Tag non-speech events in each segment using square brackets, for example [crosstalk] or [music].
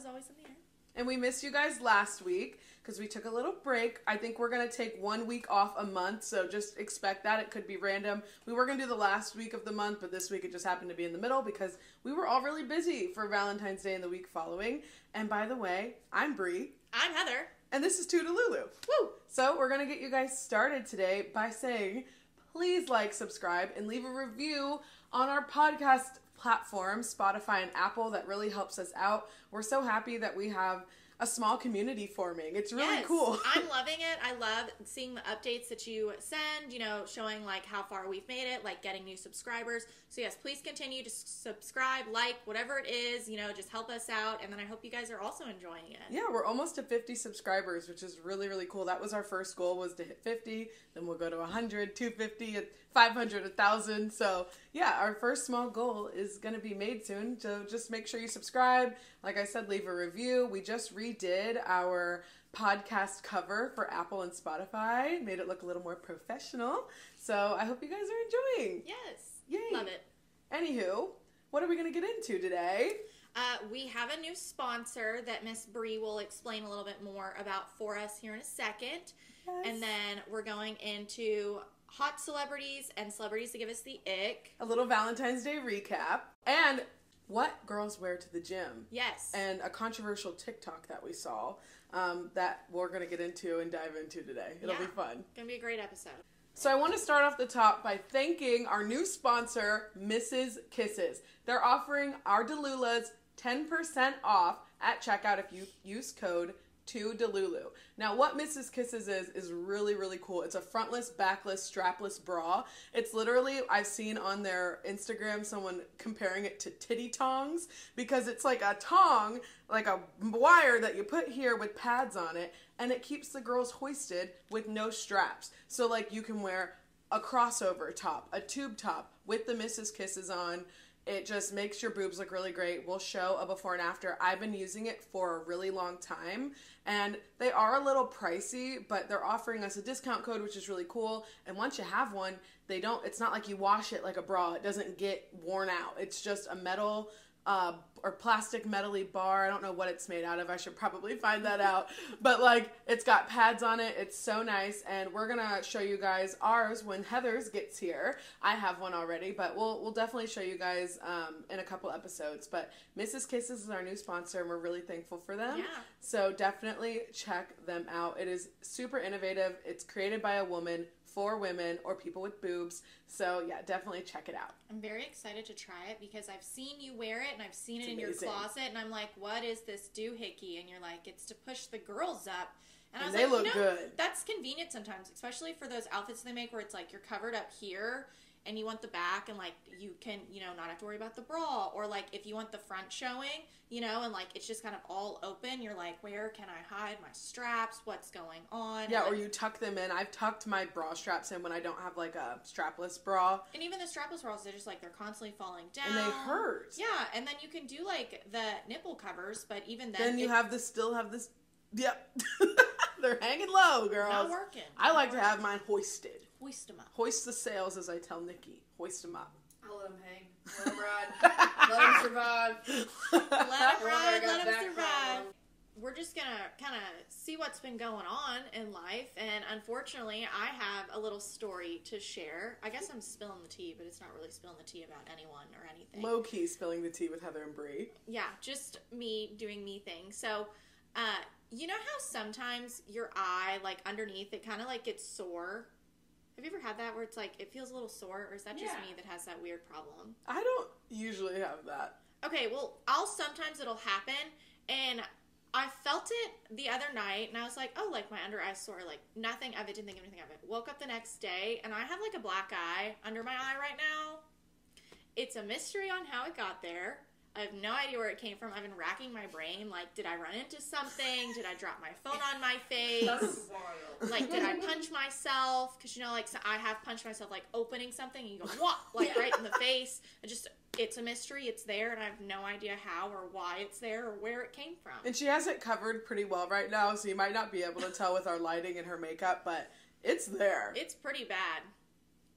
is always in the air. And we missed you guys last week because we took a little break. I think we're going to take one week off a month, so just expect that. It could be random. We were going to do the last week of the month, but this week it just happened to be in the middle because we were all really busy for Valentine's Day and the week following. And by the way, I'm Bree. I'm Heather. And this is Too Delulu. Woo! So we're going to get you guys started today by saying please like, subscribe, and leave a review on our podcast platforms, Spotify and Apple. That really helps us out. We're so happy that we have a small community forming. It's really Yes, cool. [laughs] I'm loving it. I love seeing the updates that you send, you know, showing like how far we've made it, like getting new subscribers. So, yes, please continue to subscribe, like, whatever it is, you know, just help us out. And then I hope you guys are also enjoying it. yeah, we're almost to 50 subscribers, which is really, really cool. That was our first goal was to hit 50. Then we'll go to 100, 250, and 500, 1,000. So yeah, our first small goal is going to be made soon. So just make sure you subscribe. Like I said, leave a review. We just redid our podcast cover for Apple and Spotify, made it look a little more professional. So I hope you guys are enjoying. Yes. Yay. Love it. Anywho, what are we going to get into today? Uh, we have a new sponsor that Miss Bree will explain a little bit more about for us here in a second. Yes. And then we're going into hot celebrities and celebrities to give us the ick. a little Valentine's Day recap and what girls wear to the gym. Yes. And a controversial TikTok that we saw um, that we're going to get into and dive into today. It'll be Yeah. fun. Gonna be a great episode. So I want to start off the top by thanking our new sponsor, Misses Kisses. They're offering our Delulas 10% off at checkout if you use code Too Delulu. Now, what Misses Kisses is is really really cool. It's a frontless, backless, strapless bra. It's literally I've seen on their Instagram someone comparing it to titty tongs because it's like a tong, like a wire that you put here with pads on it, and it keeps the girls hoisted with no straps. So like you can wear a crossover top, a tube top with the Misses Kisses on. It just makes your boobs look really great. We'll show a before and after. I've been using it for a really long time and they are a little pricey, but they're offering us a discount code which is really cool. And once you have one, they don't it's not like you wash it like a bra. It doesn't get worn out. It's just a metal uh, or plastic metally bar. I don't know what it's made out of. I should probably find that out. [laughs] But like, it's got pads on it. It's so nice, and we're gonna show you guys ours when Heather's gets here. I have one already, but we'll we'll definitely show you guys um, in a couple episodes. But Misses Kisses is our new sponsor, and we're really thankful for them. Yeah. So definitely check them out. It is super innovative. It's created by a woman for women or people with boobs. So yeah, definitely check it out. I'm very excited to try it because I've seen you wear it and I've seen It's it in amazing. your closet and I'm like, what is this doohickey? And you're like, it's to push the girls up. And, I And was they like, look you know, good. That's convenient sometimes, especially for those outfits they make where it's like you're covered up here and you want the back and like you can, you know, not have to worry about the bra or like if you want the front showing, you know, and like it's just kind of all open, you're like, where can I hide my straps? What's going on? Yeah, And, or you tuck them in. I've tucked my bra straps in when I don't have like a strapless bra, and even the strapless bras, they're just like they're constantly falling down. and they hurt. Yeah, and then you can do like the nipple covers, but even then, Then you it- have this, still have this. Yep, [laughs] they're hanging low, girls. not working. I like to have mine hoisted. Hoist them up. Hoist the sails, as I tell Nikki. Hoist them up. I'll let them hang. Let them ride. let him survive. [laughs] Let them ride. Let them survive. problem. We're just gonna kind of see what's been going on in life, and unfortunately, I have a little story to share. I guess I'm spilling the tea, but it's not really spilling the tea about anyone or anything. Low key spilling the tea with Heather and Bree. yeah, just me doing me thing. So, uh, you know how sometimes your eye, like underneath, it kind of like gets sore. Have you ever had that where it's like it feels a little sore, or is that just Yeah. me that has that weird problem? I don't usually have that. Okay, well, I'll sometimes it'll happen, and I felt it the other night, and I was like, oh, like my under eye sore, like nothing of it, didn't think of anything of it. Woke up the next day, and I have like a black eye under my eye right now. It's a mystery on how it got there. I have no idea where it came from. I've been racking my brain. Like, did I run into something? Did I drop my phone on my face? That's wild. like did i punch myself because you know like so i have punched myself like opening something and you go what like right in the face it just it's a mystery it's there and i have no idea how or why it's there or where it came from And she has it covered pretty well right now, so you might not be able to tell with our lighting and her makeup, but it's there. it's pretty bad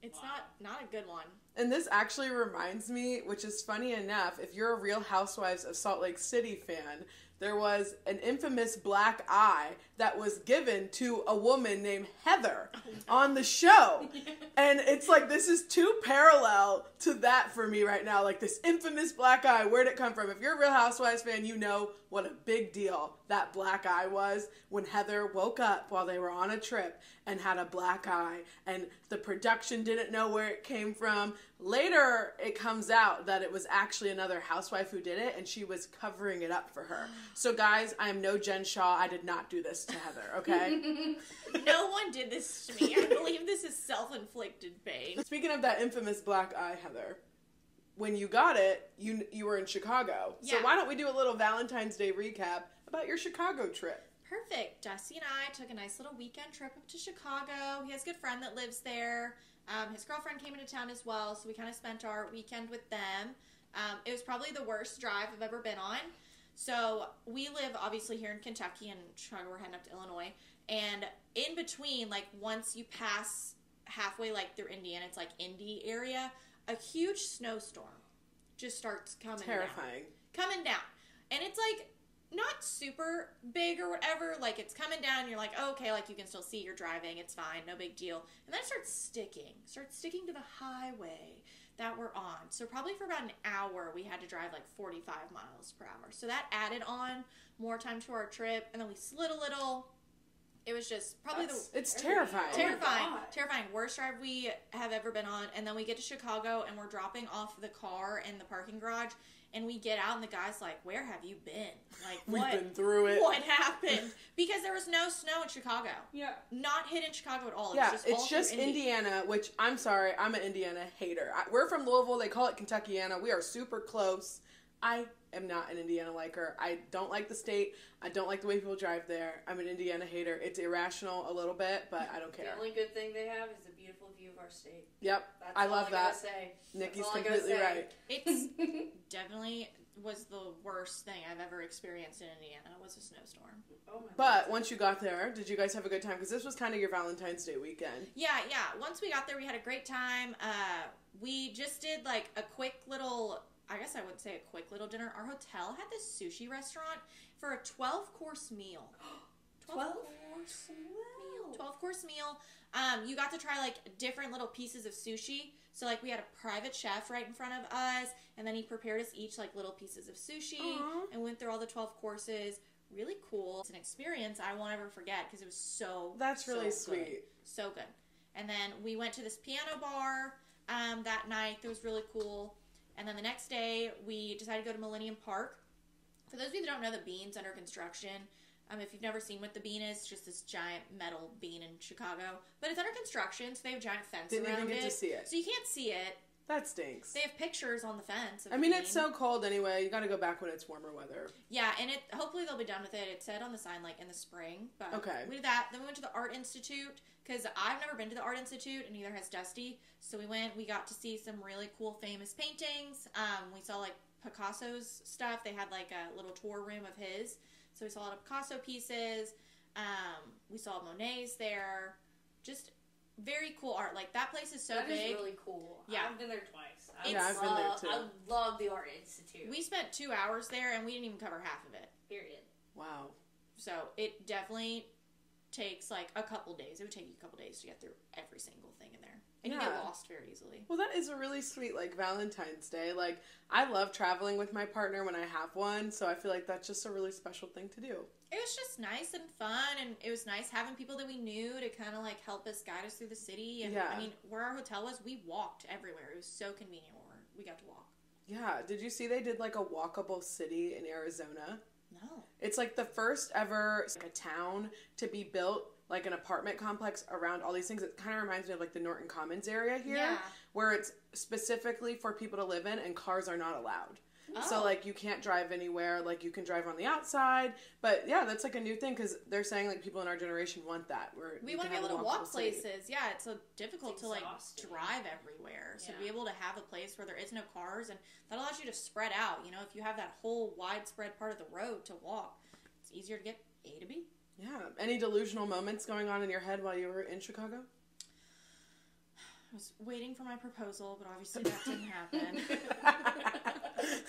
it's Wow. not not a good one And this actually reminds me, which is funny enough, if you're a Real Housewives of Salt Lake City fan, there was an infamous black eye that was given to a woman named Heather on the show. [laughs] And it's like this is too parallel to that for me right now. Like this infamous black eye, where'd it come from? If you're a Real Housewives fan, you know what a big deal that black eye was when Heather woke up while they were on a trip and had a black eye and the production didn't know where it came from. Later it comes out that it was actually another housewife who did it and she was covering it up for her. So guys, I am no Jen Shah. I did not do this to Heather, okay? [laughs] no one did this to me. I believe this is self-inflicted pain. Speaking of that infamous black eye, Heather, when you got it, you you were in Chicago. Yeah. So why don't we do a little Valentine's Day recap about your Chicago trip? Perfect. Dusty and I took a nice little weekend trip up to Chicago. He has a good friend that lives there. Um, his girlfriend came into town as well, so we kind of spent our weekend with them. Um, it was probably the worst drive I've ever been on. So we live obviously here in Kentucky, and Chicago we're heading up to Illinois. And in between, like once you pass halfway, like through Indiana, it's like Indy area, a huge snowstorm just starts coming down Terrifying. coming down. And it's like not super big or whatever. Like it's coming down. You're like, oh, okay, like you can still see you're driving. It's fine, no big deal. And then it starts sticking, starts sticking to the highway that we're on. So probably for about an hour, we had to drive like 45 miles per hour. So that added on more time to our trip. And then we slid a little. It was just probably That's- the it's terrifying. Oh terrifying, God. terrifying. Worst drive we have ever been on. And then we get to Chicago and we're dropping off the car in the parking garage. And we get out and the guy's like, "Where have you been? Like We've what? been through it. What happened? Because there was no snow in Chicago. Yeah. Not hit in Chicago at all. It Yeah, just it's through just Indy. Indiana, which I'm sorry, I'm an Indiana hater. I, we're from Louisville. They call it Kentuckiana. We are super close. I am not an Indiana liker. I don't like the state. I don't like the way people drive there. I'm an Indiana hater. It's irrational a little bit, but I don't care. The only good thing they have is the beautiful view of our state. Yep, That's I all love I that. Say. Nikki's all I completely say. right. [laughs] [laughs] It's definitely was the worst thing I've ever experienced in Indiana It was a snowstorm. Oh my But God. once you got there, did you guys have a good time? Because this was kind of your Valentine's Day weekend. Yeah, yeah. Once we got there, we had a great time. Uh, we just did like a quick little. I guess I would say a quick little dinner. Our hotel had this sushi restaurant for a twelve course meal. [gasps] 12 course meal. Twelve course meal. Um, you got to try like different little pieces of sushi. So like we had a private chef right in front of us, and then he prepared us each like little pieces of sushi, Aw. and went through all the twelve courses. Really cool. It's an experience I won't ever forget because it was so. That's really good. sweet. So good. And then we went to this piano bar um, that night. That was really cool. And then the next day, we decided to go to Millennium Park. For those of you that don't know, the bean's under construction. Um, if you've never seen what the bean is, it's just this giant metal bean in Chicago. But it's under construction, so they have a giant fence Didn't around even get it. to see it. So you can't see it. That stinks. They have pictures on the fence. I mean, it's so cold anyway. You got to go back when it's warmer weather. Yeah, and it hopefully they'll be done with it. It said on the sign like in the spring, but Okay. we did that. Then we went to the Art Institute because I've never been to the Art Institute, and neither has Dusty. So we went. We got to see some really cool, famous paintings. Um, we saw like Picasso's stuff. They had like a little tour room of his, so we saw a lot of Picasso pieces. Um, we saw Monet's there. Just very cool art. Like that place is so That is big. That is really cool. Yeah. I've been there twice. I Yeah, I've been there love- too. I love the Art Institute. we spent two hours there, and we didn't even cover half of it. period. Wow. So it definitely takes like a couple days. It would take you a couple days to get through every single thing in there, and you Yeah. get lost very easily. Well, that is a really sweet, like, Valentine's Day. Like, I love traveling with my partner when I have one, so I feel like that's just a really special thing to do. It was just nice and fun, and it was nice having people that we knew to kind of like help us guide us through the city. And Yeah. I mean, where our hotel was, we walked everywhere. It was so convenient where we got to walk. Yeah, did you see they did, like, a walkable city in Arizona? No, It's, like, the first ever, like, a town to be built, like, an apartment complex around all these things. It kind of reminds me of, like, the Norton Commons area here, Yeah. where it's specifically for people to live in and cars are not allowed. So Oh. like you can't drive anywhere. Like you can drive on the outside, but yeah, that's like a new thing because they're saying like people in our generation want that. Where we you want to be able to walk walkable city. places. Yeah, it's so difficult It's to like drive everywhere. So to be able to have a place where there is no cars and that allows you to spread out. You know, if you have that whole widespread part of the road to walk, it's easier to get A to B. Yeah. Any delusional moments going on in your head while you were in Chicago? [sighs] I was waiting for my proposal, but obviously that didn't happen.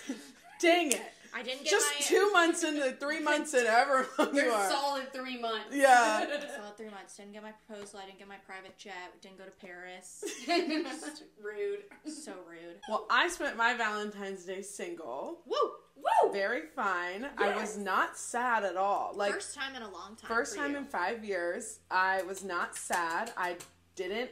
[laughs] Dang it. I didn't get Just my two months into three months in, however long you You're solid three months. Yeah. [laughs] solid three months. Didn't get my proposal. I didn't get my private jet. Didn't go to Paris. [laughs] Rude. so rude. Well, I spent my Valentine's Day single. Woo! Woo! Very fine. I was not sad at all. Like First time in a long time. first for time you. in five years, I was not sad. I didn't.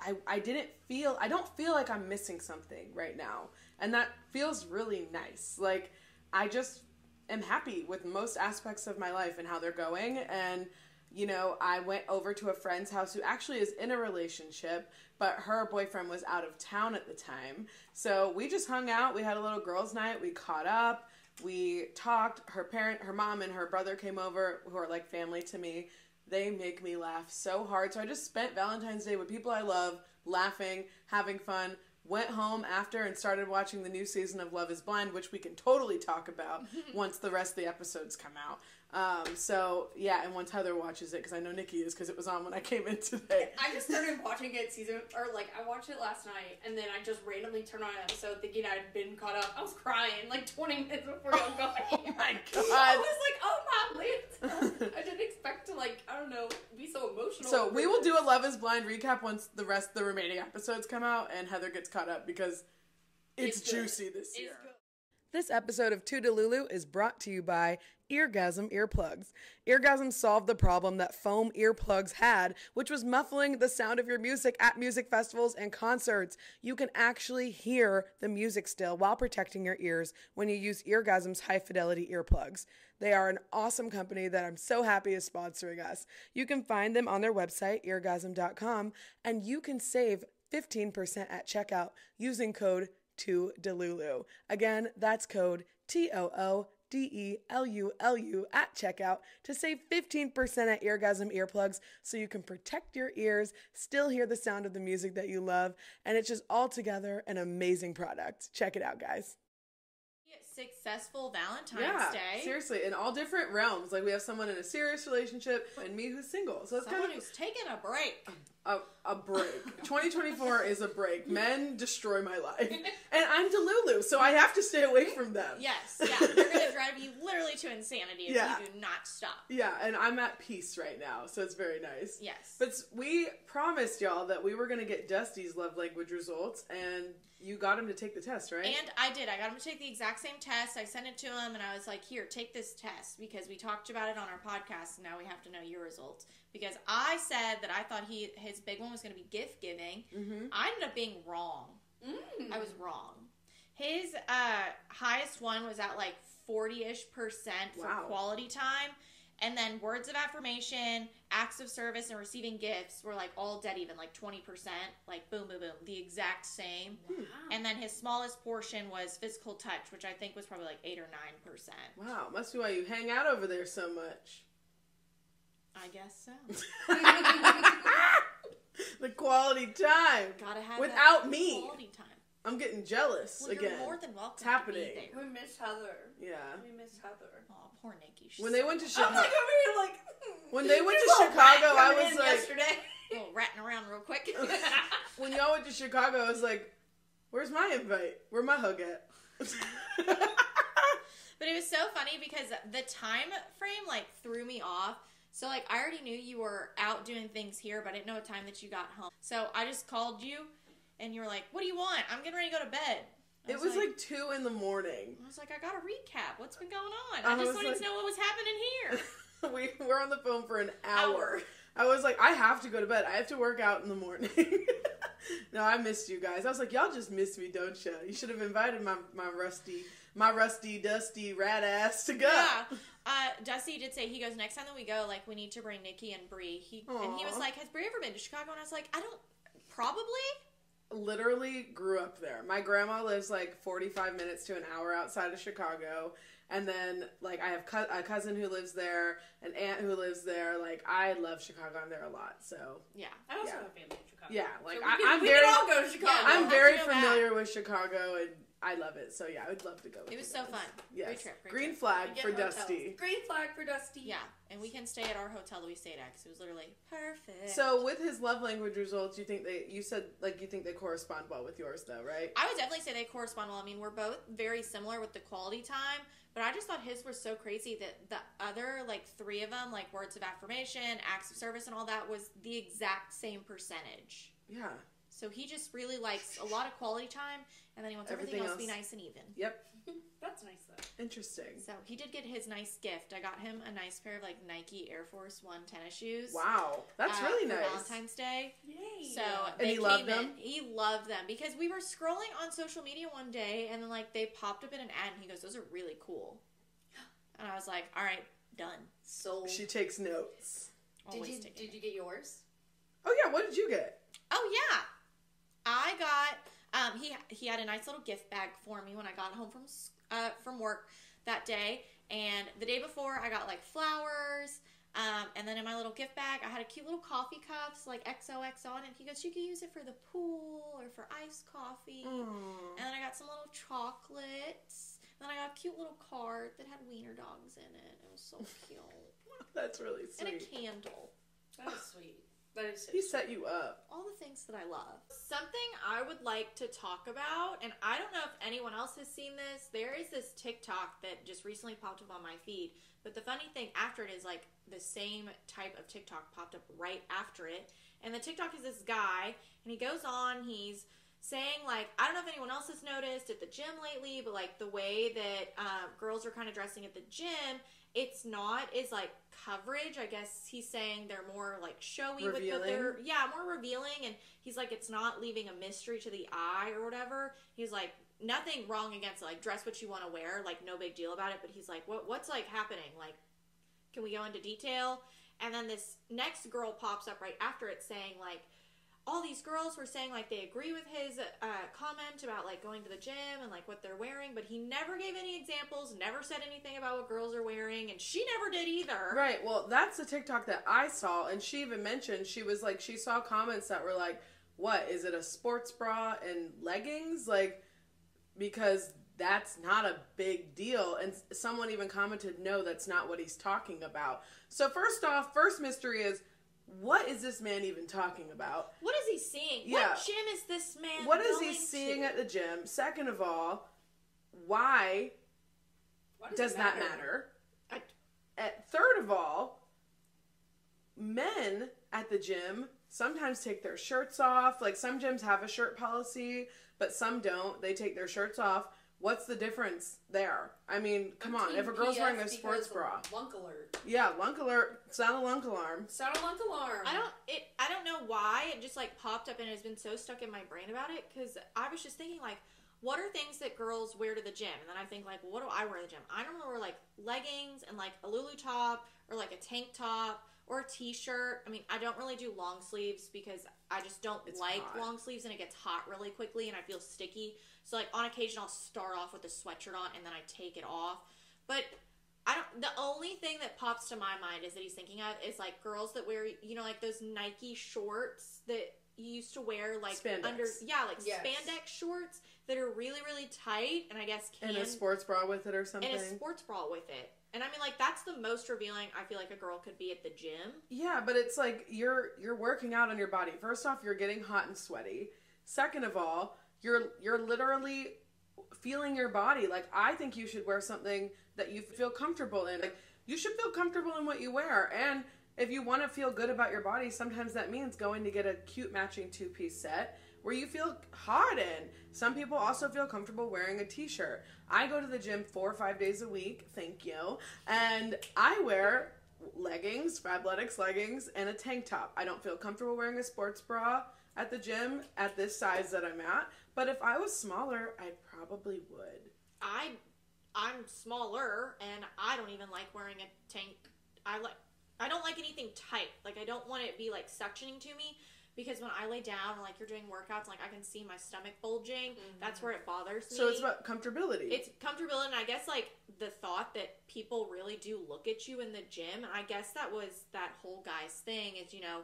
I, I didn't feel I don't feel like I'm missing something right now. And that feels really nice. Like I just am happy with most aspects of my life and how they're going and you know, I went over to a friend's house who actually is in a relationship, but her boyfriend was out of town at the time. So we just hung out. We had a little girls' night. We caught up. We talked. Her parent, her mom, and her brother came over, who are like family to me. They make me laugh so hard. So I just spent Valentine's Day with people I love, laughing, having fun. Went home after and started watching the new season of Love is Blind, which we can totally talk about [laughs] once the rest of the episodes come out. Um, so yeah, and once Heather watches it, because I know Nikki is, because it was on when I came in today. I just started watching it season, or like I watched it last night, and then I just randomly turned on an episode thinking I'd been caught up. I was crying like 20 minutes before y'all got [laughs] Oh my my I was like, oh my lips. [laughs] I didn't expect to like, I don't know, be so emotional. So we will this. do a Love Is Blind recap once the rest the remaining episodes come out and Heather gets caught up because it's, It's good. juicy this It's year. good. This episode of Too Delulu is brought to you by Eargasm Earplugs. Eargasm solved the problem that foam earplugs had, which was muffling the sound of your music at music festivals and concerts. You can actually hear the music still while protecting your ears when you use Eargasm's high fidelity earplugs. They are an awesome company that I'm so happy is sponsoring us. You can find them on their website, eargasm.com, and you can save 15% at checkout using code Too Delulu. Again, that's code T O O D E L U L U at checkout to save 15% at Eargasm earplugs so you can protect your ears, still hear the sound of the music that you love, and it's just altogether an amazing product. Check it out, guys. Successful Valentine's Day. seriously, in all different realms. Like we have someone in a serious relationship and me who's single. So it's Someone kind of who's taking a break. a, a break. [laughs] 2024 is a break. Men [laughs] destroy my life. And I'm Delulu, so I have to stay away from them. Yes, yeah. They're gonna drive you literally to insanity if Yeah. you do not stop. Yeah, and I'm at peace right now, so it's very nice. Yes. But we promised y'all that we were going to get Dusty's love language results, and you got him to take the test, right? And I did. I got him to take the exact same test. I sent it to him, and I was like, "Here, take this test because we talked about it on our podcast. And now we have to know your results." Because I said that I thought he his big one was going to be gift giving. mm-hmm. I ended up being wrong. Mm. I was wrong. His uh, highest one was at like forty ish percent for Wow. quality time. And then words of affirmation, acts of service, and receiving gifts were like all dead even, like 20%, like boom, boom, boom, the exact same. Wow. And then his smallest portion was physical touch, which I think was probably like eight or nine percent. Wow, must be why you hang out over there so much. I guess so. [laughs] [laughs] the quality time. Gotta have Without that me. quality time. I'm getting jealous Well, again. you're more than welcome. It's happening. To be there. We miss Heather. yeah. We miss Heather. Oh, poor Nikki. She's When they so went to. Chicago, I'm like over here like. Hmm. When they went to There's a little Chicago, I was like- yesterday. [laughs] little ratting around real quick. [laughs] when y'all went to Chicago, I was like, "Where's my invite? Where my hug at?" [laughs] But it was so funny because the time frame like threw me off. So like I already knew you were out doing things here, but I didn't know what time that you got home. So I just called you, and you were like, "What do you want? I'm getting ready to go to bed." I it was like two in the morning. I was like, I got a recap. What's been going on? I I just wanted like- to know what was happening here. [laughs] we were on the phone for an hour. Hour. I was like, I have to go to bed. I have to work out in the morning. [laughs] no, I missed you guys. I was like, y'all just miss me, don't you? You should have invited my my rusty, my rusty, dusty rat ass to go. Yeah. Uh, Dusty did say he goes next time that we go, like we need to bring Nikki and Bree. He and he was like, "Has Bree ever been to Chicago?" And I was like, "I don't, probably." Literally grew up there. My grandma lives like 45 minutes to an hour outside of Chicago. And then, like, I have co- a cousin who lives there, an aunt who lives there. Like, I love Chicago. I'm there a lot. So, Yeah. I also Yeah. have family in Chicago. Yeah, like, So I- we very- can all go to Chicago. Yeah, I'm very familiar with Chicago, and I love it. So yeah, I would love to go. With It was so guys. fun. Yes. Great trip, great Green trip. flag for hotels. Dusty. Green flag for Dusty. Yeah, and we can stay at our hotel that we stayed at because it was literally perfect. So with his love language results, you think they? You said like you think they correspond well with yours, though, right? I would definitely say they correspond well. I mean, we're both very similar with the quality time, but I just thought his were so crazy that the other like three of them, like words of affirmation, acts of service, and all that, was the exact same percentage. Yeah. So he just really likes a lot of quality time, and then he wants everything, Everything else to be nice and even. Yep. [laughs] That's nice though. Interesting. So he did get his nice gift. I got him a nice pair of like Nike Air Force One tennis shoes. Wow, that's uh, really for nice. Valentine's Day. Yay. So And they he loved came in- them? He loved them because we were scrolling on social media one day, and then like they popped up in an ad, and he goes, "Those are really cool." [gasps] And I was like, "All right, done." so She takes notes. did you taking did you get yours? Oh yeah, what did you get? Oh yeah, I got. Um, he he had a nice little gift bag for me when I got home from uh, from work that day, and the day before I got like flowers. Um, and then in my little gift bag, I had a cute little coffee cups, like XOX on it. He goes, "You could use it for the pool or for iced coffee." Aw. And then I got some little chocolates. And then I got a cute little card that had wiener dogs in it. It was so [laughs] cute. That's really sweet. and a sweet. candle. That is sweet. That is so He set you up. all the things that I love. Something I would like to talk about, and I don't know if anyone else has seen this. There is this TikTok that just recently popped up on my feed. But the funny thing after it is like the same type of TikTok popped up right after it. And the TikTok is this guy, and he goes on, he's saying like I don't know if anyone else has noticed at the gym lately, but like the way that uh, girls are kind of dressing at the gym, it's not is like coverage. I guess he's saying they're more like showy with what they're yeah more revealing, and he's like it's not leaving a mystery to the eye or whatever. He's like nothing wrong against it. Like dress what you want to wear, like no big deal about it. But he's like what what's like happening? Like can we go into detail? And then this next girl pops up right after it saying like all these girls were saying like they agree with his uh, comment about like going to the gym and like what they're wearing, but he never gave any examples, never said anything about what girls are wearing, and she never did either. Right. Well, that's the TikTok that I saw, and she even mentioned she was like she saw comments that were like, "What is it? A sports bra and leggings?" Like, because that's not a big deal. And someone even commented, "No, that's not what he's talking about." So first off, first mystery is, what is this man even talking about? What is he seeing? Yeah. What gym is this man? What is he seeing to? at the gym? Second of all, why Why does it that matter? I- At third of all, men at the gym sometimes take their shirts off. Like some gyms have a shirt policy, but some don't. They take their shirts off. What's the difference there? I mean, come on. If a girl's wearing a sports bra, lunk alert. yeah, lunk alert. Sound a lunk alarm. Sound a lunk alarm. I don't. It. I don't know why it just like popped up and has been so stuck in my brain about it. Because I was just thinking like, what are things that girls wear to the gym? And then I think like, what do I wear to the gym? I normally wear like leggings and like a Lulu top or like a tank top or a t-shirt. I mean, I don't really do long sleeves because I just don't It's like hot. long sleeves and it gets hot really quickly and I feel sticky. So like on occasion I'll start off with a sweatshirt on and then I take it off. But I don't. The only thing that pops to my mind is that he's thinking of is like girls that wear, you know, like those Nike shorts that you used to wear, like Spandex. under, yeah, like Yes. spandex shorts that are really, really tight, and I guess can And a sports bra with it or something. and a sports bra with it. And I mean, like that's the most revealing I feel like a girl could be at the gym. Yeah, but it's like you're you're working out on your body. First off, you're getting hot and sweaty. Second of all, you're you're literally feeling your body. Like I think you should wear something that you feel comfortable in. Like you should feel comfortable in what you wear. And if you want to feel good about your body, sometimes that means going to get a cute matching two-piece set where you feel hot in. Some people also feel comfortable wearing a t-shirt. I go to the gym 4 or 5 days a week, thank you. And I wear leggings, Fabletics leggings, and a tank top. I don't feel comfortable wearing a sports bra at the gym at this size that I'm at, but if I was smaller, I probably would. I, I'm smaller, and I don't even like wearing a tank. I like, I don't like anything tight. Like I don't want it to be like suctioning to me. Because when I lay down, and like you're doing workouts, like I can see my stomach bulging. That's mm-hmm. where it bothers me. So it's about comfortability. it's comfortability, and i guess like the thought that people really do look at you in the gym and i guess that was that whole guy's thing is you know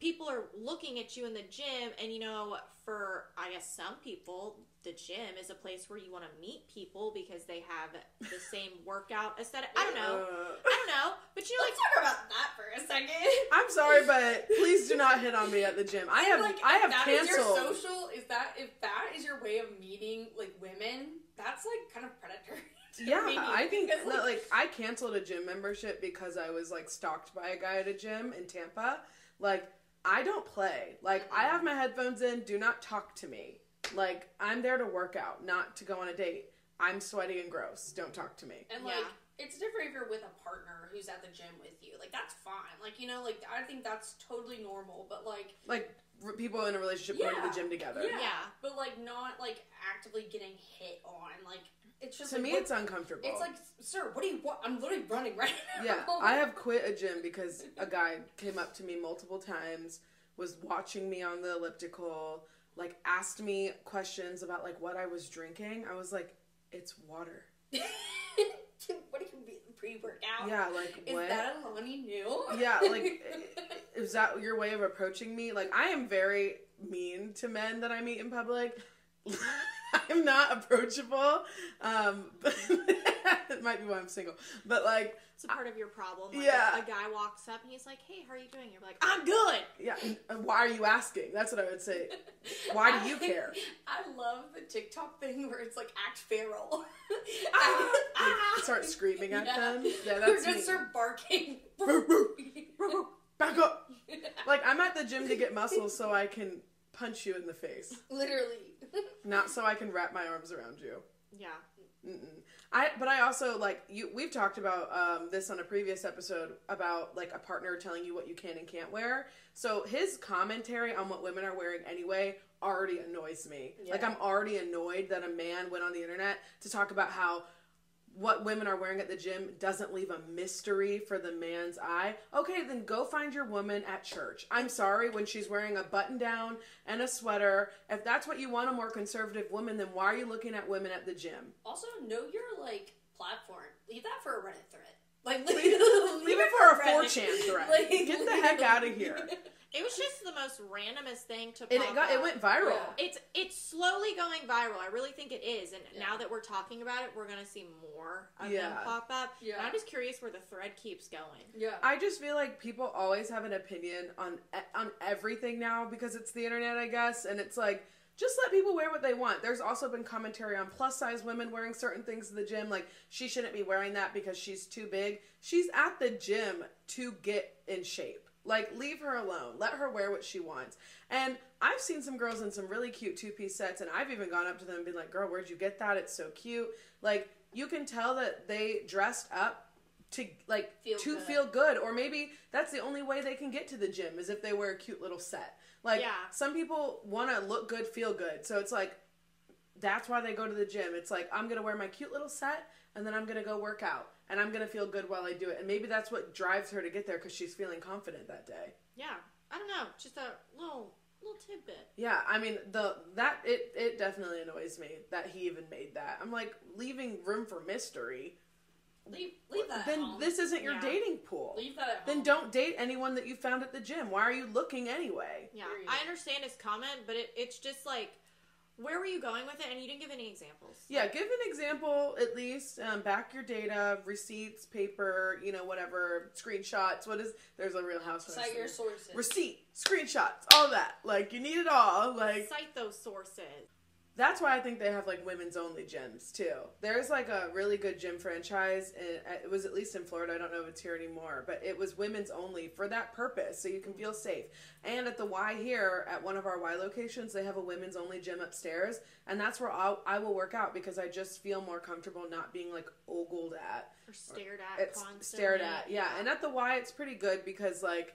people are looking at you in the gym and you know for i guess some people the gym is a place where you want to meet people because they have the [laughs] same workout aesthetic i don't know i don't know but you like Let's talk about that for a second. [laughs] I'm sorry, but please do not hit on me at the gym. I have like, I have that is canceled. your social. Is that if that is your way of meeting like women? That's like kind of predatory. to Yeah, me, I think [laughs] because, that, like I canceled a gym membership because I was like stalked by a guy at a gym in Tampa. Like I don't play. Like I have my headphones in. Do not talk to me. Like I'm there to work out, not to go on a date. I'm sweaty and gross. Don't talk to me. And Yeah. like, it's different if you're with a partner who's at the gym with you. Like, that's fine. Like, you know, like I think that's totally normal. But like, Like people in a relationship going to the gym together. yeah, Yeah. but like not like actively getting hit on. Like, it's just To like, me, what- it's uncomfortable. it's like, sir, what do you want? I'm literally running right [laughs] now. Yeah, I have quit a gym because a guy came up to me multiple times, was watching me on the elliptical, like asked me questions about like what I was drinking. I was like, "It's water." [laughs] what do you mean pre-workout? Yeah, like Is what? that a Lonnie new? yeah, like [laughs] is that your way of approaching me? Like I am very mean to men that I meet in public. [laughs] I'm not approachable. Um, [laughs] it might be why I'm single, but like it's a part of your problem like Yeah. a, a guy walks up and he's like hey how are you doing you're like i'm good Yeah, uh, why are you asking? That's what I would say. [laughs] Why do you care? I love the TikTok thing where it's like act feral. Ah, like, ah. start screaming at Yeah. them. Yeah, that's Or just me. start barking. Back up. Like I'm at the gym to get muscles so I can punch you in the face, [laughs] Literally. not so I can wrap my arms around you. yeah Mm-mm. I but I also like you. We've talked about um, this on a previous episode about like a partner telling you what you can and can't wear. So his commentary on what women are wearing anyway already annoys me. Like I'm already annoyed that a man went on the internet to talk about how what women are wearing at the gym doesn't leave a mystery for the man's eye. Okay, then go find your woman at church. I'm sorry when she's wearing a button down and a sweater. If that's what you want a more conservative woman, then why are you looking at women at the gym? Also, know your like platform. Leave that for a Reddit thread. Like [laughs] Leave- leave, Leave it for a Reddit. 4chan thread. [laughs] Like, Get the heck out of here. It was just the most randomest thing to And pop it got it went viral. Yeah. It's it's slowly going viral. I really think it is, and Yeah. now that we're talking about it, we're gonna see more of Yeah. them pop up. Yeah. And I'm just curious where the thread keeps going. Yeah. I just feel like people always have an opinion on on everything now because it's the internet, I guess, and it's like just let people wear what they want. There's also been commentary on plus size women wearing certain things to the gym, like she shouldn't be wearing that because she's too big. She's at the gym to get in shape. Like leave her alone. Let her wear what she wants. And I've seen some girls in some really cute two piece sets, and I've even gone up to them and been like, "Girl, where'd you get that? It's so cute." Like you can tell that they dressed up to like Feel to good. feel good or maybe that's the only way they can get to the gym is if they wear a cute little set like Yeah. some people want to look good feel good so it's like that's why they go to the gym it's like i'm gonna wear my cute little set and then i'm gonna go work out and i'm gonna feel good while i do it and maybe that's what drives her to get there because she's feeling confident that day Yeah, I don't know, just a little little tidbit. yeah i mean the that it it definitely annoys me that he even made that i'm like leaving room for mystery leave leave that. at then home. this isn't your Yeah. dating pool leave that at then don't date anyone that you found at the gym. Why are you looking anyway? Yeah, I understand his comment, but it, it's just like, where were you going with it? And you didn't give any examples. Yeah, give an example at least. Um, back your data, receipts, paper, you know, whatever, screenshots. What is? There's a Real house Cite your sources. receipt, screenshots, all that. Like you need it all. Like Cite those sources. That's why I think they have like women's only gyms too. There's like a really good gym franchise, and it was at least in Florida. I don't know if it's here anymore, but it was women's only for that purpose, so you can feel safe. And at the Y here, at one of our Y locations, they have a women's only gym upstairs, and that's where I'll, I will work out because I just feel more comfortable not being like ogled at. Or stared at It's constantly. stared at, yeah. And at the Y, it's pretty good because like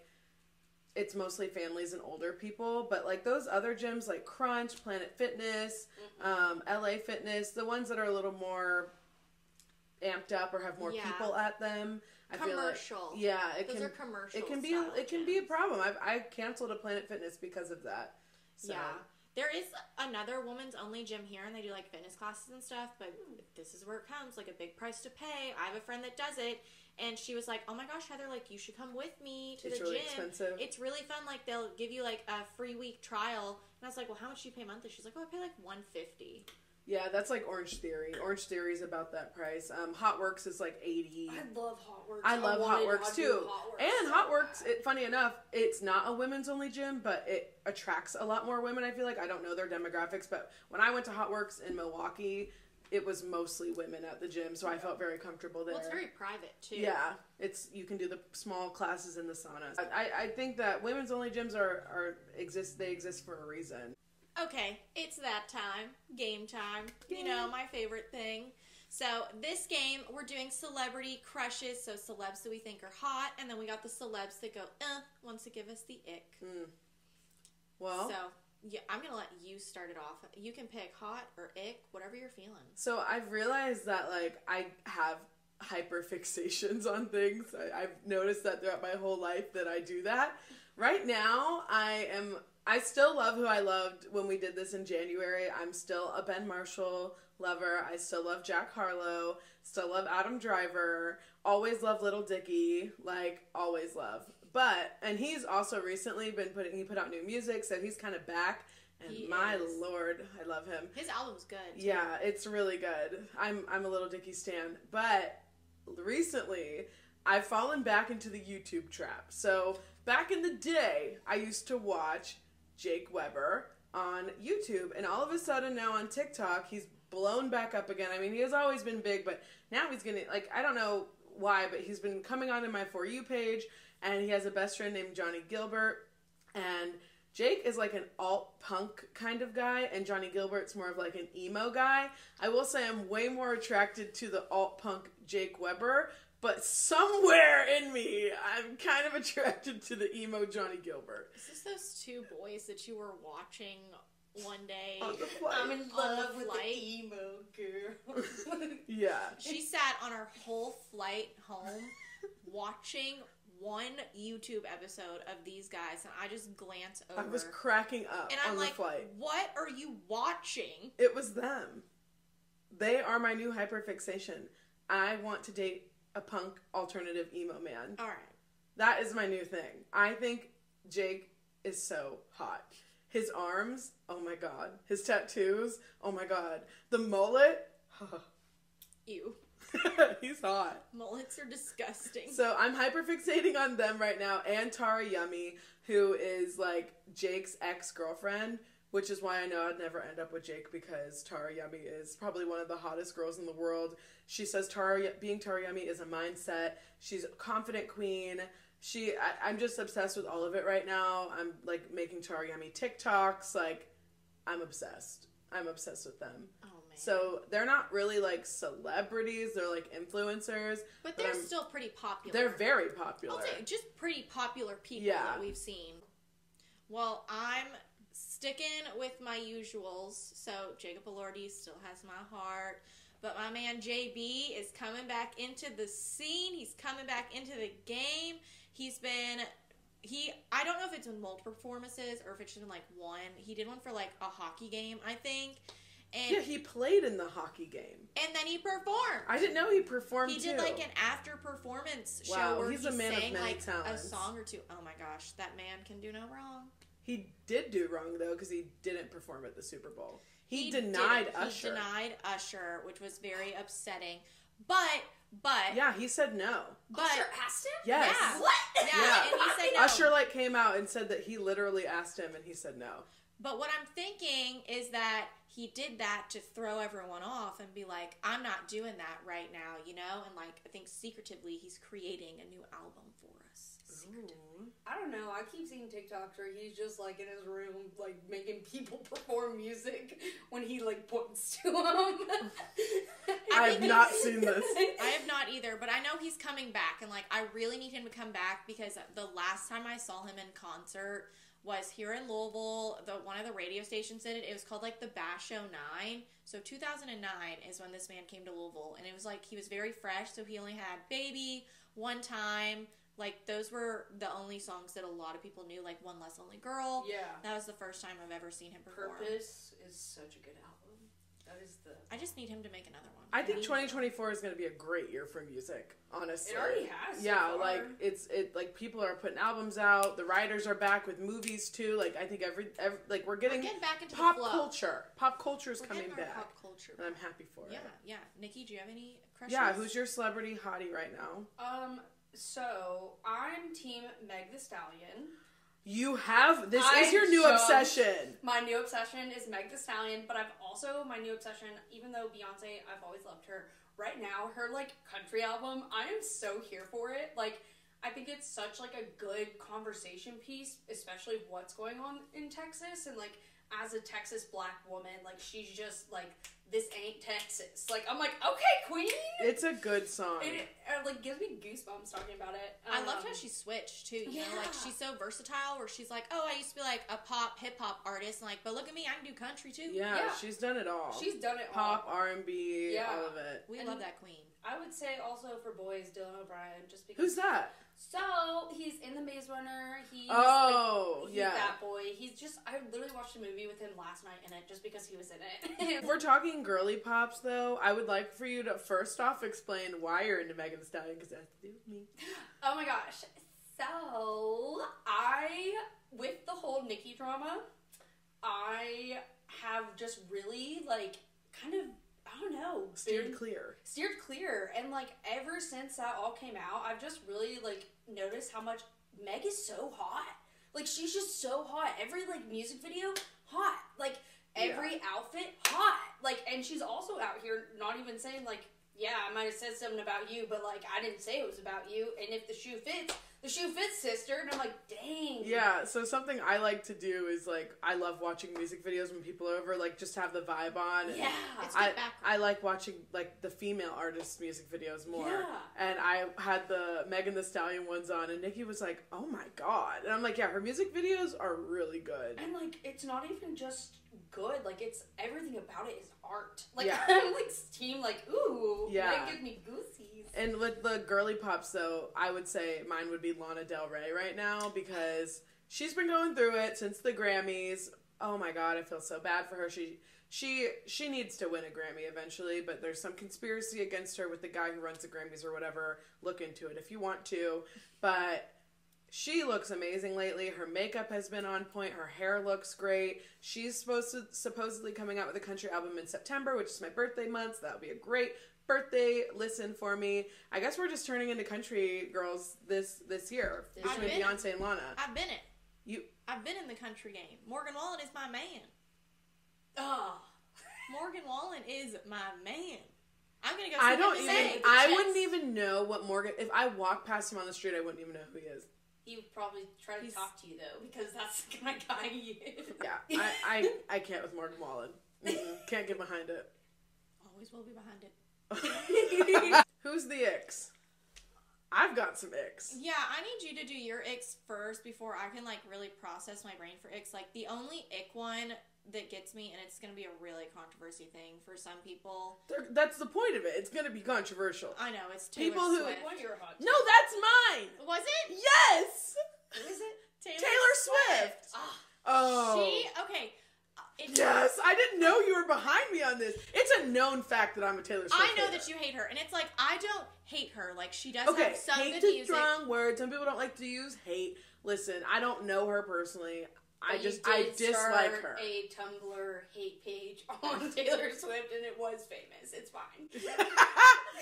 it's mostly families and older people. But like those other gyms, like Crunch, Planet Fitness, um, LA Fitness, the ones that are a little more amped up or have more Yeah. people at them, I feel like commercial. yeah, it Those can are commercial. it can be style it can be a problem. I've I canceled a Planet Fitness because of that. So. Yeah. There is another woman's only gym here, and they do like fitness classes and stuff. But this is where it comes like a big price to pay. I have a friend that does it, and she was like, "Oh my gosh, Heather, like you should come with me to It's the really gym. expensive. It's really fun. Like they'll give you like a free week trial." And I was like, "Well, how much do you pay monthly?" She's like, "Oh, I pay like one fifty. Yeah, that's like Orangetheory. Orange Theory is about that price. Um, HotWorx is like eighty. I love HotWorx. I love HotWorx to too. Hot Works And so HotWorx, it, funny enough, it's not a women's only gym, but it attracts a lot more women. I feel like I don't know their demographics, but when I went to HotWorx in Milwaukee, it was mostly women at the gym, so I felt very comfortable there. Well, it's very private too. yeah, it's you can do the small classes in the saunas. I, I think that women's only gyms are, are exist. They exist for a reason. Okay, it's that time. Game time. You know, my favorite thing. So, this game, we're doing celebrity crushes. So, celebs that we think are hot. And then we got the celebs that go, uh, wants to give us the ick. Mm. Well, So, yeah, I'm to let you start it off. You can pick hot or ick, whatever you're feeling. So I've realized that like I have hyper fixations on things. I, I've noticed that throughout my whole life that I do that. Right now, I am. I still love who I loved when we did this in January. I'm still a Ben Marshall lover. I still love Jack Harlow. Still love Adam Driver. Always love Lil Dicky. Like always love. But and he's also recently been putting. He put out new music, so he's kind of back. And He my is. lord, I love him. His album's good. too. Yeah, it's really good. I'm I'm a Lil Dicky stan, but recently I've fallen back into the YouTube trap. So back in the day, I used to watch Jake Webber on YouTube, and all of a sudden now on TikTok, he's blown back up again. I mean, he has always been big, but now he's getting like I don't know why, but he's been coming on in my for you page, and he has a best friend named Johnnie Guilbert, and Jake is like an alt punk kind of guy, and Johnnie Guilbert's more of like an emo guy. I will say I'm way more attracted to the alt punk Jake Webber, but somewhere in me, I'm kind of attracted to the emo Johnny Gilbert. Is this those two boys that you were watching one day? On the flight. I'm in on the love with flight. the emo girl. [laughs] yeah. She sat on her whole flight home watching one YouTube episode of these guys, and I just glance over. I was cracking up and I'm on like, the flight. what are you watching? It was them. They are my new hyperfixation. I want to date a punk alternative emo man. All right. That is my new thing. I think Jake is so hot. His arms, oh my god. His tattoos, oh my god. The mullet, [sighs] Ew. [laughs] he's hot. Mullets are disgusting. So I'm hyperfixating on them right now and Tara Yummy, who is like Jake's ex girlfriend, which is why I know I'd never end up with Jake because Tara Yummy is probably one of the hottest girls in the world. She says Tara being Tara Yummy is a mindset. She's a confident queen. She, I, I'm just obsessed with all of it right now. I'm like making Tara Yummy TikToks. Like, I'm obsessed. I'm obsessed with them. oh. So they're not really like celebrities. They're like influencers. but they're I'm- still pretty popular. They're very popular. I'll say just pretty popular people Yeah. that we've seen. Well, I'm sticking with my usuals. So Jacob Elordi still has my heart. But my man JB is coming back into the scene. He's coming back into the game. He's been he I don't know if it's in multiple performances or if it's just been like one. He did one for like a hockey game, I think. And Yeah, he played in the hockey game. and then he performed. I didn't know he performed He too. did like an after performance show Wow, where he's he a man of sang many like a song or two. Oh my gosh, that man can do no wrong. He did do wrong though because he didn't perform at the Super Bowl. He, did- denied He Usher. denied Usher, which was very upsetting. But but Yeah, he said no. but Usher asked him? Yes. yeah, What? yeah, Yeah. and he said [laughs] no. Usher like came out and said that he literally asked him and he said no. But what I'm thinking is that he did that to throw everyone off and be like, I'm not doing that right now, you know? And like, I think secretively he's creating a new album for us. I don't know. I keep seeing TikToks where he's just like in his room, like making people [laughs] perform music when he like points to them. [laughs] I have not seen this. [laughs] I have not either, but I know he's coming back, and like I really need him to come back because the last time I saw him in concert was here in Louisville. The one of the radio stations did it. It was called like the Bash Show Nine. So 2009 is when this man came to Louisville, and it was like he was very fresh. So he only had "Baby" one time, Like those were the only songs that a lot of people knew. Like One Less Lonely Girl. Yeah. That was the first time I've ever seen him perform. Purpose is such a good album. That is the. I just need him to make another one. I think 2024 is going to be a great year for music. Honestly, It already has. yeah, far. like it's it like people are putting albums out. The writers are back with movies too. Like I think every, every like we're We're getting getting back into pop the flow. culture. Pop culture is We're coming our back, pop culture. and I'm happy for Yeah, it. Yeah, yeah. Nikki, do you have any crushes? Yeah, who's your celebrity hottie right now? Um. So I'm Team Meg the Stallion. You have this I is your new obsession. My new obsession is Meg the Stallion, but I've also my new obsession. Even though Beyonce, I've always loved her. Right now, her like country album, I am so here for it. Like, I think it's such like a good conversation piece, especially what's going on in Texas and like as a Texas black woman, like she's just like this ain't Texas. Like I'm like okay, queen. It's a good song. It, it like gives me goosebumps talking about it. I loved Um, how she switched too. You know, like she's so versatile. Where she's like, "Oh, I used to be like a pop, hip hop artist, and like, but look at me, I can do country too." yeah, Yeah. she's done it all. She's done it pop, all. R and B, Yeah. all of it. we And- love that queen. I would say also for boys, Dylan O'Brien, just because. Who's that? So he's in the Maze Runner. He's Oh, like, he's yeah. that boy. He's just. I literally watched a movie with him last night in it just because he was in [laughs] If it. we're talking girly pops, though, I would like for you to first off explain why you're into Megan Thee Stallion because it has to do with me. [gasps] oh my gosh. So I, with the whole Nikki drama, I have just really like kind of I don't know. Steered been- clear. steered clear. And like ever since that all came out i've just really like noticed how much meg is so hot. Like she's just so hot. Every like music video hot. Like every outfit hot. Like and she's also out here not even saying like yeah i might have said something about you but like i didn't say it was about you. And if the shoe fits the shoe fits sister and i'm like dang Yeah, so something I like to do is like I love watching music videos when people are over, like just have the vibe on. and yeah It's I, good background. I like watching like the female artists' music videos more. Yeah. And I had the Megan Thee Stallion ones on, and Nikki was like, "Oh my god!" And I'm like, "Yeah, her music videos are really good." And like, it's not even just good. Like, it's everything about it is art. Like, Yeah. [laughs] I'm like team. Like, ooh, Yeah. gives me goosies. And with the girly pops, though, I would say mine would be Lana Del Rey right now because she's been going through it since the Grammys. Oh my god, I feel so bad for her. She she she needs to win a Grammy eventually, but there's some conspiracy against her with the guy who runs the Grammys or whatever. Look into it if you want to. But she looks amazing lately. Her makeup has been on point. Her hair looks great. She's supposed to supposedly coming out with a country album in September, which is my birthday month. So that'll be a great birthday listen for me. I guess we're just turning into country girls this this year between Beyonce and Lana. I've been it. You I've been in the country game. Morgan Wallen is my man. Oh, Morgan Wallen is my man. I'm gonna go. See I don't even I wouldn't even know what Morgan if I walked past him on the street I wouldn't even know who he is. He would probably try to He's- talk to you though, because that's the kind of guy he is. Yeah. I I, I can't with Morgan Wallen. Mm-mm, can't get behind it. Always will be behind it. [laughs] Who's the icks? I've got some icks. Yeah, I need you to do your icks first before I can like really process my brain for icks. Like the only ick one that gets me, and it's gonna be a really controversy thing for some people. They're- That's the point of it. It's going to be controversial. I know it's Taylor People who- Swift. One of your hot. No, that's mine. Was it Yes. Who is it? Taylor Swift. Ah, Oh. She okay. uh, It's, Yes, I didn't know you were behind me on this. It's a known fact that I'm a Taylor Swift. I know hater. that you hate her, and it's like I don't hate her. Like she does Okay, have some hate good is music. strong word. Some people don't like to use hate. Listen, I don't know her personally. I but just I did dislike start her. A Tumblr hate page [laughs] on Taylor Swift, and it was famous. It's fine. [laughs]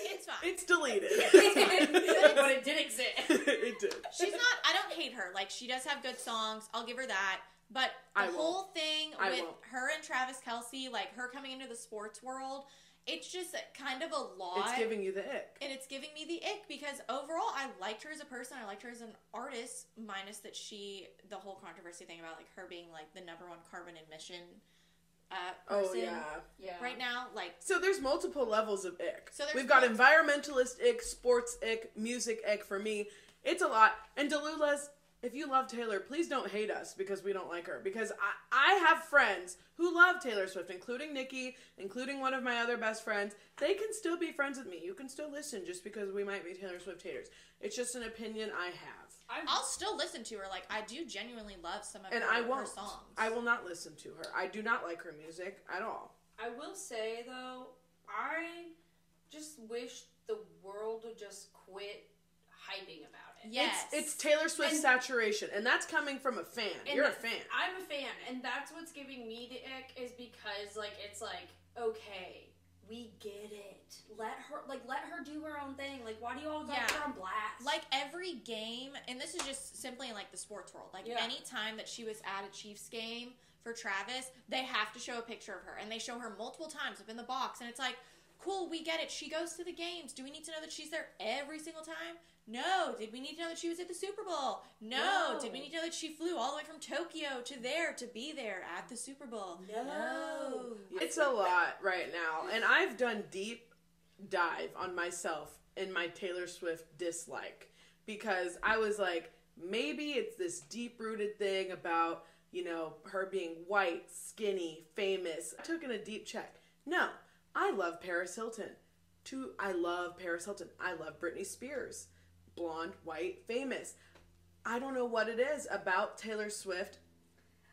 It's fine. it's deleted. [laughs] but it did exist. it did. She's not. I don't hate her. Like she does have good songs. I'll give her that. But the I won't. whole thing with her and Travis Kelce, like her coming into the sports world, it's just kind of a lot. It's giving you the ick. and it's giving me the ick because overall I liked her as a person. I liked her as an artist, minus that she the whole controversy thing about like her being like the number one carbon emission uh, Oh yeah. Yeah. right now. Like So there's multiple levels of ick. So there's We've got multi- environmentalist ick, sports ick, music ick for me. It's a lot. And Delulu's, if you love Taylor, please don't hate us because we don't like her. Because I, I have friends who love Taylor Swift, including Nikki, including one of my other best friends. They can still be friends with me. You can still listen just because we might be Taylor Swift haters. It's just an opinion I have. I'm, I'll still listen to her. Like I do genuinely love some of And her, I her won't. songs. I will not listen to her. I do not like her music at all. I will say though, I just wish the world would just quit hyping about it. Yes. It's, it's Taylor Swift And- saturation, and that's coming from a fan. And You're a fan. I'm a fan, and that's what's giving me the ick is because like it's like okay, we get it. Let her like let her do her own thing. Like why do you all got Yeah. her on blast? like every game, and this is just simply in like the sports world. Like Yeah. any time that she was at a Chiefs game for Travis, they have to show a picture of her, and they show her multiple times up in the box, and it's like, cool, we get it. She goes to the games. Do we need to know that she's there every single time? No. Did we need to know that she was at the Super Bowl? No. No. Did we need to know that she flew all the way from Tokyo to there to be there at the Super Bowl? No. It's a lot right now, and I've done deep dive on myself in my Taylor Swift dislike because I was like, maybe it's this deep rooted thing about you know her being white, skinny, famous. I took in a deep check. No, I love Paris Hilton. To I love Paris Hilton. I love Britney Spears, blonde, white, famous. I don't know what it is about Taylor Swift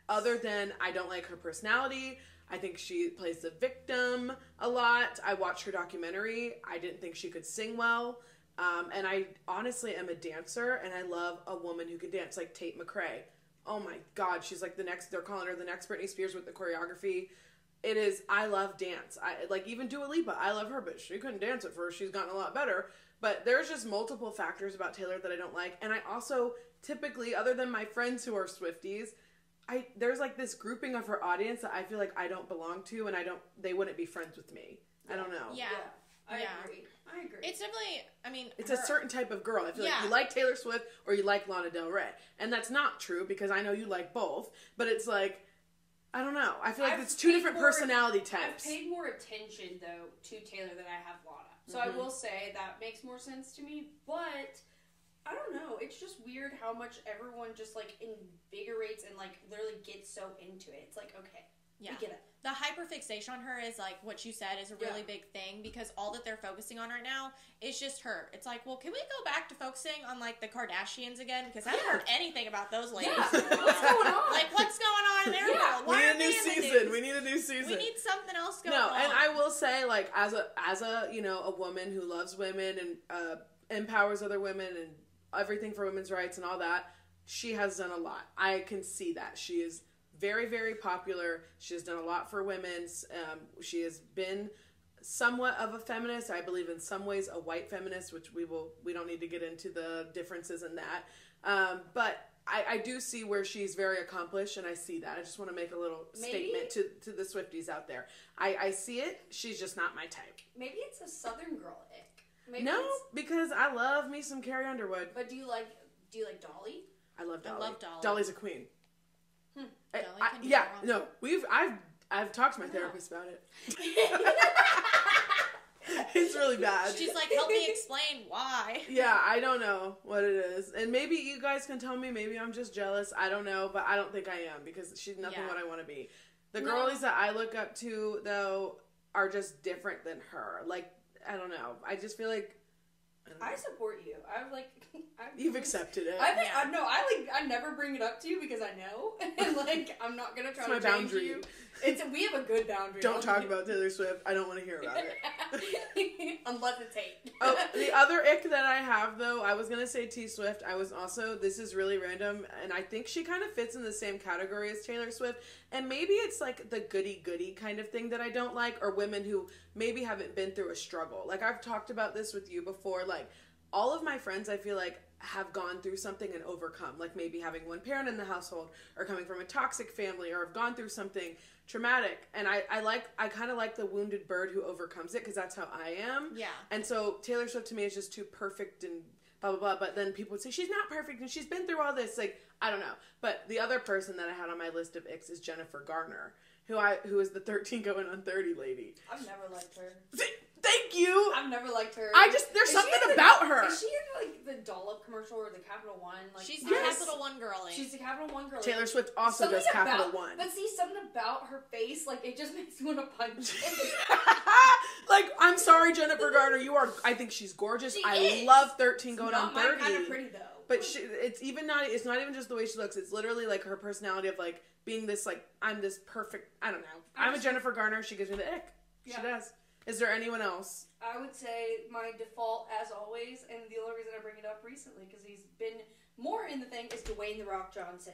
other than I don't like her personality. I think she plays the victim a lot. I watched her documentary. I didn't think she could sing well. Um, and I honestly am a dancer and I love a woman who can dance like Tate McRae. Oh my god, she's like the next they're calling her the next Britney Spears with the choreography. It is I love dance. I like even Dua Lipa, I love her, but she couldn't dance at first. She's gotten a lot better. But there's just multiple factors about Taylor that I don't like. And I also typically, other than my friends who are Swifties, I there's like this grouping of her audience that I feel like I don't belong to, and I don't. They wouldn't be friends with me. I don't know. Yeah. I Yeah. agree. I agree. It's definitely, I mean, It's her- a certain type of girl. I feel like Yeah. you like Taylor Swift or you like Lana Del Rey, and that's not true because I know you like both. But it's like I don't know. I feel like I've it's two different more- personality types. I've paid more attention though to Taylor than I have Lana. So Mhm. I will say that makes more sense to me, but I don't know. It's just weird how much everyone just like invigorates and like literally gets so into it. It's like, okay, Yeah. we get it. the hyperfixation on her is like what you said is a really Yeah. big thing because all that they're focusing on right now is just her. It's like, well, can we go back to focusing on like the Kardashians again? Because I haven't Yeah. heard anything about those ladies. Yeah, in a while. what's going [laughs] on? Like, what's going on in their Yeah, world? we need a new they in the season. We need a new season. We need something else going no, on. No, and I will say, like, as a as a you know a woman who loves women and uh, empowers other women and everything for women's rights and all that, she has done a lot. I can see that she is very very popular. She has done a lot for women's. Um, she has been somewhat of a feminist. I believe in some ways a white feminist, which we will we don't need to get into the differences in that. Um, but I, I do see where she's very accomplished, and I see that. I just want to make a little Maybe- statement to to the Swifties out there. I, I see it. She's just not my type. Maybe it's a Southern girl ick. Maybe no, because I love me some Carrie Underwood. but do you like do you like Dolly? I love Dolly. I love Dolly. Dolly's a queen. I- I- yeah, no we've I've I've talked to my therapist about it. [laughs] it's really bad. She's like, help me explain why. yeah, I don't know what it is, and maybe you guys can tell me. Maybe I'm just jealous. I don't know, but I don't think I am because she's nothing Yeah. what I want to be. The No. girlies that I look up to though are just different than her. Like I don't know. I just feel like I don't know. I support you. I'm like [laughs] I've you've accepted it. I think Yeah. I no, I like I never bring it up to you because I know, [laughs] and like I'm not gonna try It's to my change boundary. you. It's we have a good boundary. Don't talk about Taylor Swift. I don't want to hear about it. [laughs] unless it's hate. [laughs] oh, the other ick that I have though, I was gonna say T Swift. I was also this is really random, and I think she kind of fits in the same category as Taylor Swift. And maybe it's like the goody goody kind of thing that I don't like, or women who maybe haven't been through a struggle. Like I've talked about this with you before. Like all of my friends, I feel like have gone through something and overcome. Like maybe having one parent in the household, or coming from a toxic family, or have gone through something traumatic. And I, I like I kind of like the wounded bird who overcomes it because that's how I am. Yeah. And so Taylor Swift to me is just too perfect and blah blah blah. But then people would say she's not perfect and she's been through all this. Like I don't know. But the other person that I had on my list of icks is Jennifer Garner, who I who is the thirteen going on thirty lady. I've never liked her. See, Thank you. I've never liked her. I just there's Is something the- about her. Is she in like the Dollop commercial or the Capital One? Like She's the Yes. Capital One girlie. Eh? She's the Capital One girl. Taylor Swift also Something does Capital about- One. But see, something about her face, like it just [laughs] makes me want to punch [laughs] it. like I'm sorry, Jennifer Garner. You are. I think she's gorgeous. She I is. love 13 going Not on 30. kind of pretty though. But she, it's even not. It's not even just the way she looks. It's literally like her personality of like being this like I'm this perfect. I don't know. I I'm a Jennifer Garner. She gives me the ick. She does. Is there anyone else? I would say my default, as always, and the only reason I bring it up recently because he's been more in the thing is Dwayne the Rock Johnson,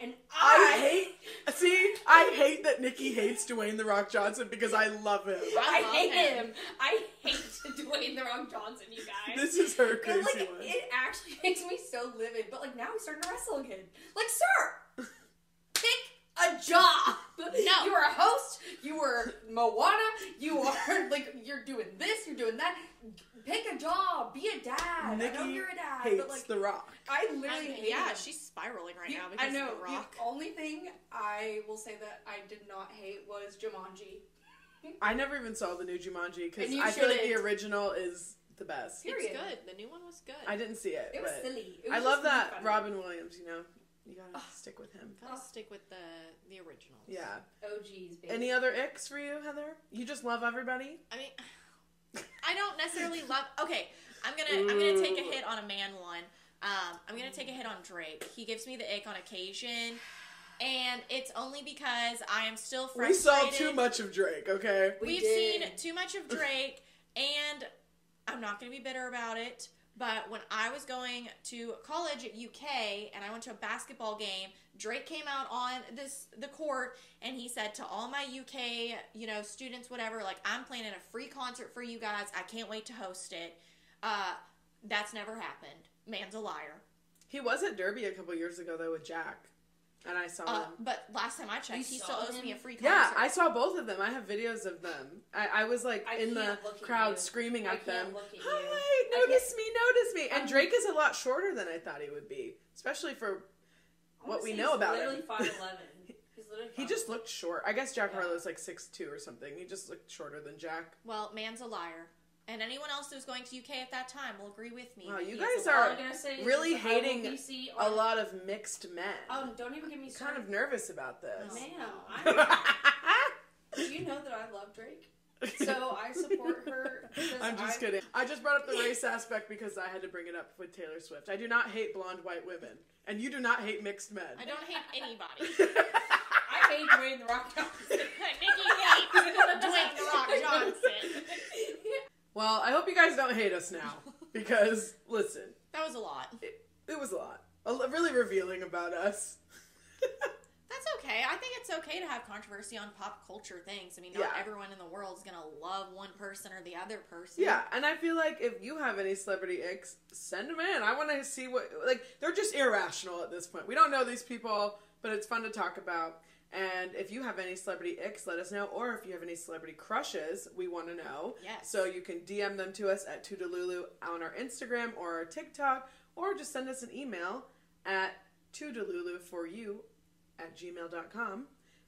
and I I, hate. See, I hate that Nikki hates Dwayne the Rock Johnson because I love him. I, I love hate him. him. I hate [laughs] Dwayne the Rock Johnson. You guys. This is her crazy like one. it actually [laughs] makes me so livid. But like now he's starting to wrestle again. Like, sir, pick a job. No. you were a host. You were Moana. You are [laughs] like you're doing this. You're doing that. Pick a job. Be a dad. I know Nikki you're a dad, hates but like The Rock. I literally And, hate yeah, him. she's spiraling right You- now because I know. of The Rock. The only thing I will say that I did not hate was Jumanji. I never even saw the new Jumanji because And you I feel like the original is the best. Period. It's good. The new one was good. I didn't see it, It was silly. It was I love that funny. Robin Williams. You know, you gotta stick with him. Gotta Oh. stick with the the originals. Yeah. OGs, baby. Any other icks for you, Heather? You just love everybody. I mean, I don't necessarily [laughs] love. Okay, I'm gonna I'm gonna take a hit on a man one. Um, I'm gonna take a hit on Drake. He gives me the ick on occasion, and it's only because I am still friends. We saw too much of Drake. Okay. We We've did. seen too much of Drake, and I'm not going to be bitter about it. But when I was going to college at UK and I went to a basketball game, Drake came out on this the court and he said to all my UK, you know, students, whatever, like I'm planning a free concert for you guys. I can't wait to host it. Uh, that's never happened. Man's a liar. He was at Derby a couple years ago though with Jack, and I saw Uh, him. but last time I checked, You he still owes him? me a free concert. Yeah, I saw both of them. I have videos of them. I, I was like I in the can't look at crowd you. screaming I at them. at. Hi, I notice me, notice me. And I'm- Drake is a lot shorter than I thought he would be, especially for what we know he's about literally him. five eleven. [laughs] He's literally. he just looked short. I guess Jack Yeah. Harlow's like six two or something. He just looked shorter than Jack. Well, man's a liar. And anyone else who's going to UK at that time will agree with me. Wow, you guys are I'm say really just I will hating be see A lot of mixed men. Oh, don't even get me I'm started. kind of nervous about this. Oh. Ma'am, I, [laughs] you know that I love Drake, so I support her. I'm just I- kidding. I just brought up the race aspect because I had to bring it up with Taylor Swift. I do not hate blonde white women, and you do not hate mixed men. I don't hate anybody. [laughs] I hate Dwayne the Rock Johnson. [laughs] Nikki hates Dwayne The Rock Johnson. Well, I hope you guys don't hate us now [laughs] because listen, That was a lot. it was a lot, a really revealing about us. [laughs] That's okay. I think it's okay to have controversy on pop culture things. I mean, not Yeah. everyone in the world is going to love one person or the other person. yeah, and I feel like if you have any celebrity icks, send them in. I want to see what like they're just irrational at this point. We don't know these people, but it's fun to talk about. And if you have any celebrity icks, let us know. Or if you have any celebrity crushes, we want to know. Yes. So you can DM them to us at TooDelulu on our Instagram or our TikTok, or just send us an email at TooDelulu for you at gmail.com.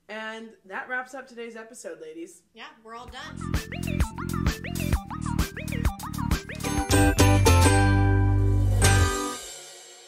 And that wraps up today's episode, ladies. Yeah, we're all done.